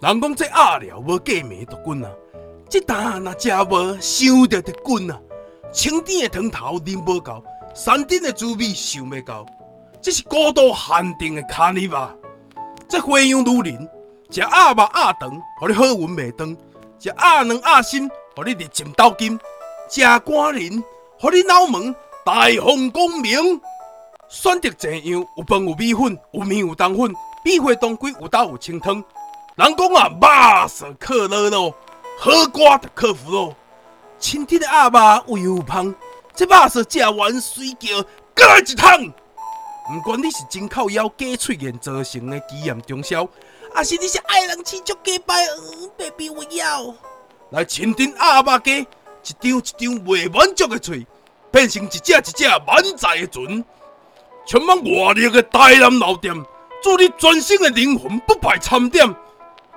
人讲这鸭寮无过暝就滚啊，这担若食无，想着就滚啊。清甜的汤头啉无够，山顶的滋味想未到，这是孤岛限定的卡尼吧。这花样女人，食鸭肉鸭肠，互你好运未断；食鸭卵鸭心，互你日进斗金；食寒人，互你脑门大放光明。选择这样，有饭有米粉，有面有冬粉，米花冬瓜有豆有清汤。人讲啊，肉色克乐乐，好瓜就克服咯。清甜的鸭肉有油香，这肉色食完水叫，再来一桶。不管你是真靠腰假喙言造成的经验中消，还是你是爱人吃足假掰，嗯，baby 我要来清甜鸭肉鸡，一张一张未满足的嘴，变成一只一只满载的船，充满活力的台南老店，祝你全新的灵魂不败参点，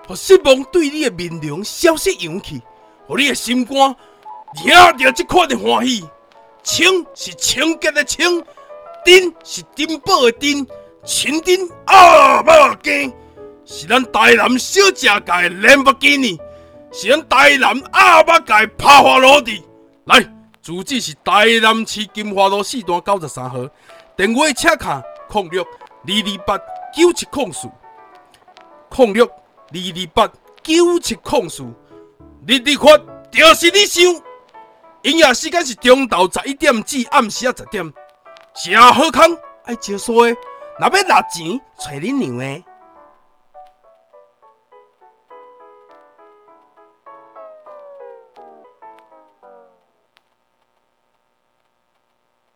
和失望对你的面容消失扬起，和你的心肝。听到这款的欢喜，清是清洁的清，甜是珍宝的甜，清甜鸭肉羹是咱台南小食界的兰博基尼，是咱台南鸭肉界帕华罗蒂。来，住址是台南市金华路四段九十三号，电话请卡零六二二八九七零四，零六二二八九七控诉，日日发就是你想。营业时间是中昼十一点至暗时十点，吃好康爱招数的，若要拿钱找恁娘的。